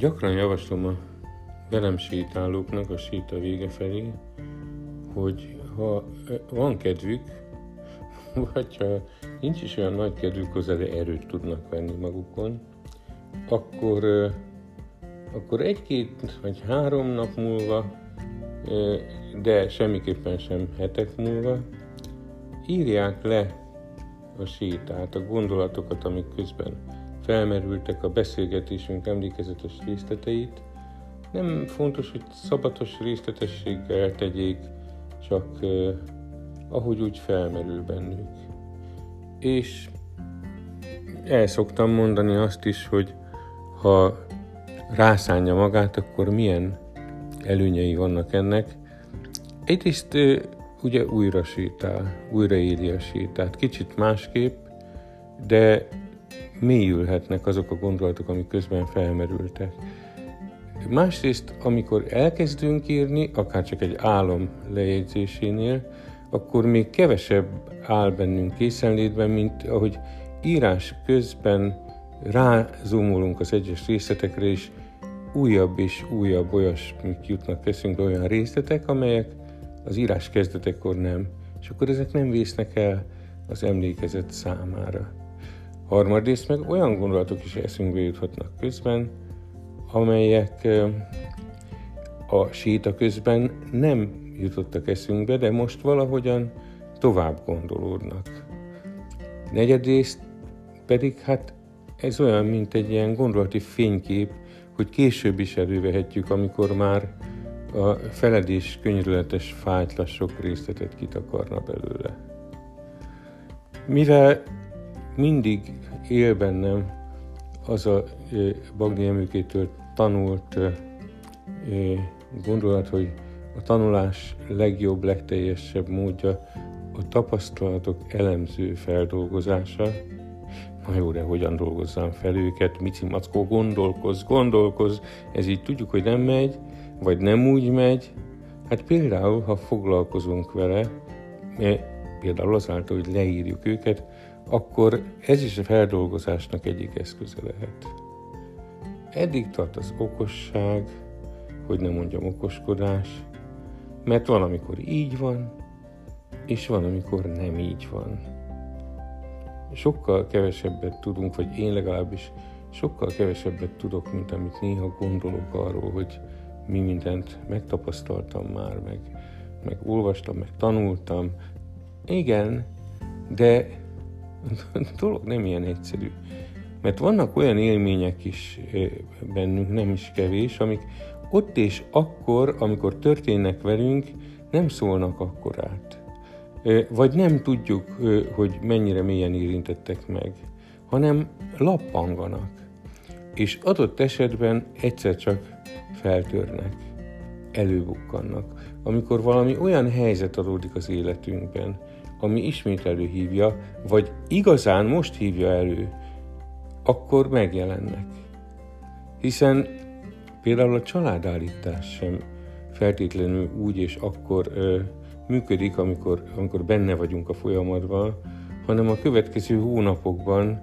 Gyakran javaslom a velem sétálóknak a séta vége felé, hogy ha van kedvük, vagy ha nincs is olyan nagy kedvük hozzá, de erőt tudnak venni magukon, akkor, akkor egy-két vagy három nap múlva, de semmiképpen sem hetek múlva, írják le a sétát, a gondolatokat, amik közben felmerültek a beszélgetésünk emlékezetes részleteit. Nem fontos, hogy szabatos részletességgel tegyék, csak uh, ahogy úgy felmerül bennük. És el szoktam mondani azt is, hogy ha rászánja magát, akkor milyen előnyei vannak ennek. Egyrészt ugye újra sétál, újra éli a sétát, kicsit másképp, de mélyülhetnek azok a gondolatok, amik közben felmerültek. Másrészt, amikor elkezdünk írni, akár csak egy álom lejegyzésénél, akkor még kevesebb áll bennünk készenlétben, mint ahogy írás közben rázumolunk az egyes részletekre, és újabb és újabb olyasmik jutnak eszünkbe, olyan részletek, amelyek az írás kezdetekor nem, és akkor ezek nem vésznek el az emlékezet számára. Harmadrészt meg olyan gondolatok is eszünkbe juthatnak közben, amelyek a séta közben nem jutottak eszünkbe, de most valahogyan tovább gondolódnak. Negyedrészt pedig hát ez olyan, mint egy ilyen gondolati fénykép, hogy később is elővehetjük, amikor már a feledés könyörületes fájtla sok részletet kitakarna belőle. Mivel mindig él bennem az a Bagni Emőkétől tanult gondolat, hogy a tanulás legjobb, legteljesebb módja a tapasztalatok elemző feldolgozása. Na jó, de hogyan dolgozzam fel őket? Mici Mackó, gondolkoz, gondolkoz. Ez így tudjuk, hogy nem megy, vagy nem úgy megy. Hát például, ha foglalkozunk vele, például azáltal, hogy leírjuk őket, akkor ez is a feldolgozásnak egyik eszköze lehet. Eddig tart az okosság, hogy nem mondjam okoskodás, mert van, amikor így van, és van, amikor nem így van. Sokkal kevesebbet tudunk, vagy én legalábbis sokkal kevesebbet tudok, mint amit néha gondolok arról, hogy mi mindent megtapasztaltam már, meg, meg olvastam, meg tanultam. Igen, de a dolog nem ilyen egyszerű. Mert vannak olyan élmények is bennünk, nem is kevés, amik ott és akkor, amikor történnek velünk, nem szólnak akkorát. Vagy nem tudjuk, hogy mennyire mélyen érintettek meg, hanem lappanganak. És adott esetben egyszer csak feltörnek, előbukkannak. Amikor valami olyan helyzet adódik az életünkben, ami ismét előhívja, vagy igazán most hívja elő, akkor megjelennek. Hiszen például a családállítás sem feltétlenül úgy és akkor ö, működik, amikor, amikor benne vagyunk a folyamatban, hanem a következő hónapokban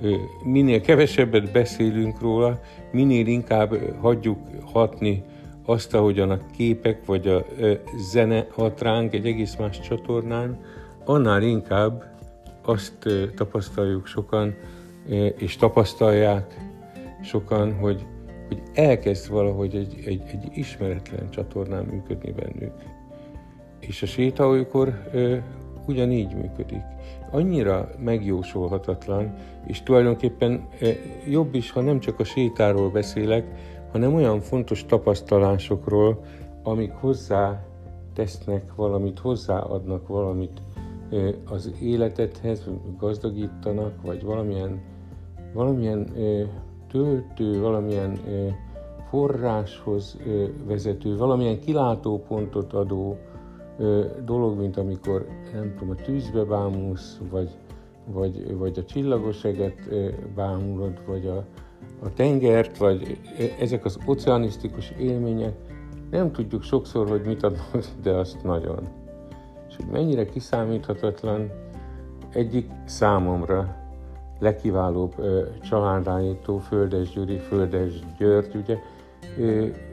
ö, minél kevesebbet beszélünk róla, minél inkább hagyjuk hatni azt, ahogyan a képek vagy a ö, zene hat ránk egy egész más csatornán, annál inkább azt tapasztaljuk sokan, és tapasztalják sokan, hogy, hogy elkezd valahogy egy, egy, egy ismeretlen csatornán működni bennük. És a séta olykor ugyanígy működik. Annyira megjósolhatatlan, és tulajdonképpen jobb is, ha nem csak a sétáról beszélek, hanem olyan fontos tapasztalásokról, amik hozzá tesznek valamit, hozzáadnak valamit az életedhez gazdagítanak, vagy valamilyen, valamilyen töltő, valamilyen forráshoz vezető, valamilyen kilátópontot adó dolog, mint amikor, nem tudom, a tűzbe bámulsz, vagy, vagy, vagy a csillagos eget bámulod, vagy a, a tengert, vagy ezek az oceanisztikus élmények, nem tudjuk sokszor, hogy mit adnak, de azt nagyon és hogy mennyire kiszámíthatatlan egyik számomra legkiválóbb családállító, Földes Gyuri, Földes György, ugye,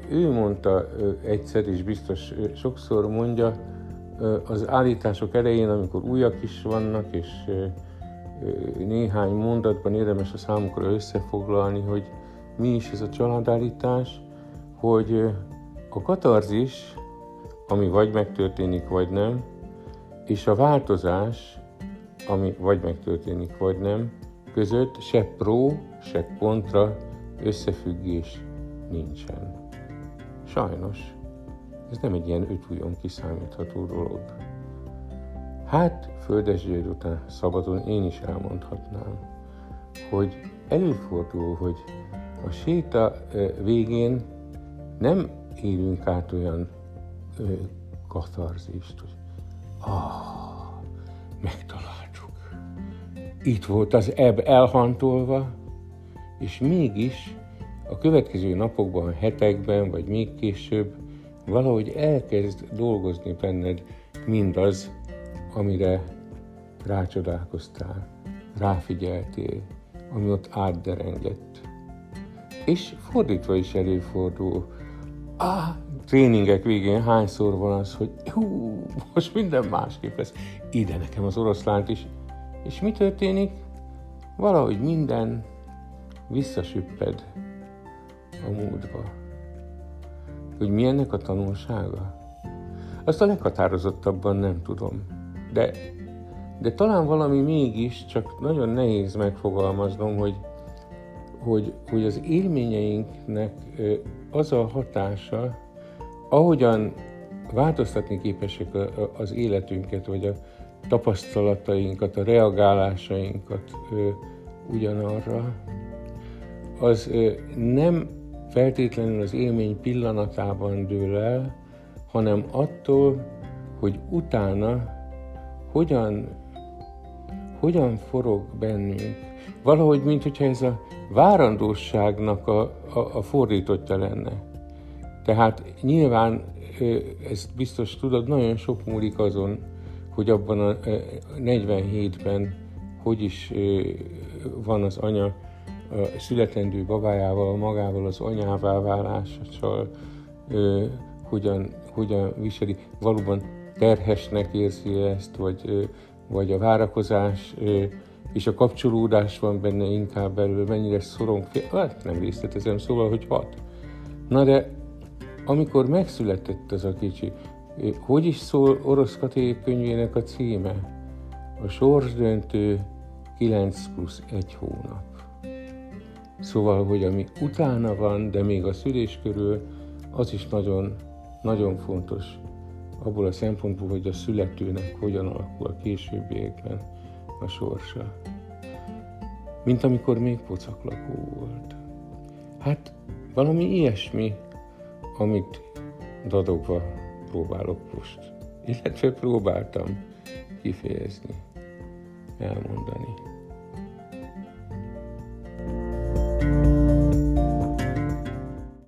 ő mondta egyszer, és biztos sokszor mondja, az állítások elején, amikor újak is vannak, és néhány mondatban érdemes a számukra összefoglalni, hogy mi is ez a családállítás, hogy a katarzis, ami vagy megtörténik, vagy nem, és a változás, ami vagy megtörténik, vagy nem, között se pro, se kontra összefüggés nincsen. Sajnos, ez nem egy ilyen ötújon kiszámítható dolog. Hát, földesgyőr után szabadon én is elmondhatnám, hogy előfordul, hogy a séta végén nem élünk át olyan katarzist, hogy ah, megtaláltuk. Itt volt az ebb elhantolva, és mégis a következő napokban, hetekben, vagy még később valahogy elkezd dolgozni benned mindaz, amire rácsodálkoztál, ráfigyeltél, ami ott átderengett. És fordítva is előfordul. Ah, tréningek végén hányszor van az, hogy hú, most minden másképp lesz. Ide nekem az oroszlánt is. És mi történik? Valahogy minden visszasüpped a múltba. Hogy mi ennek a tanulsága? Azt a leghatározottabban nem tudom. De, de talán valami mégis, csak nagyon nehéz megfogalmaznom, hogy, hogy, hogy az élményeinknek az a hatása, ahogyan változtatni képesek az életünket, vagy a tapasztalatainkat, a reagálásainkat ugyanarra, az nem feltétlenül az élmény pillanatában dől el, hanem attól, hogy utána hogyan, hogyan forog bennünk. Valahogy, mint hogyha ez a várandóságnak a, a, a fordítottja lenne. Tehát nyilván, ezt biztos tudod, nagyon sok múlik azon, hogy abban a 47-ben hogy is van az anya a születendő babájával, magával az anyává válással hogyan, hogyan viseli. Valóban terhesnek érzi ezt, vagy, vagy a várakozás és a kapcsolódás van benne inkább belül, mennyire szorong, hát nem részletezem, szóval, hogy hat. Na de amikor megszületett az a kicsi, hogy is szól orosz katék könyvének a címe? A sorsdöntő 9 plusz 1 hónap. Szóval, hogy ami utána van, de még a szülés körül, az is nagyon, nagyon fontos abból a szempontból, hogy a születőnek hogyan alakul a későbbiekben a sorsa. Mint amikor még pocaklakó volt. Hát valami ilyesmi, amit dadogva próbálok most, illetve próbáltam kifejezni, elmondani.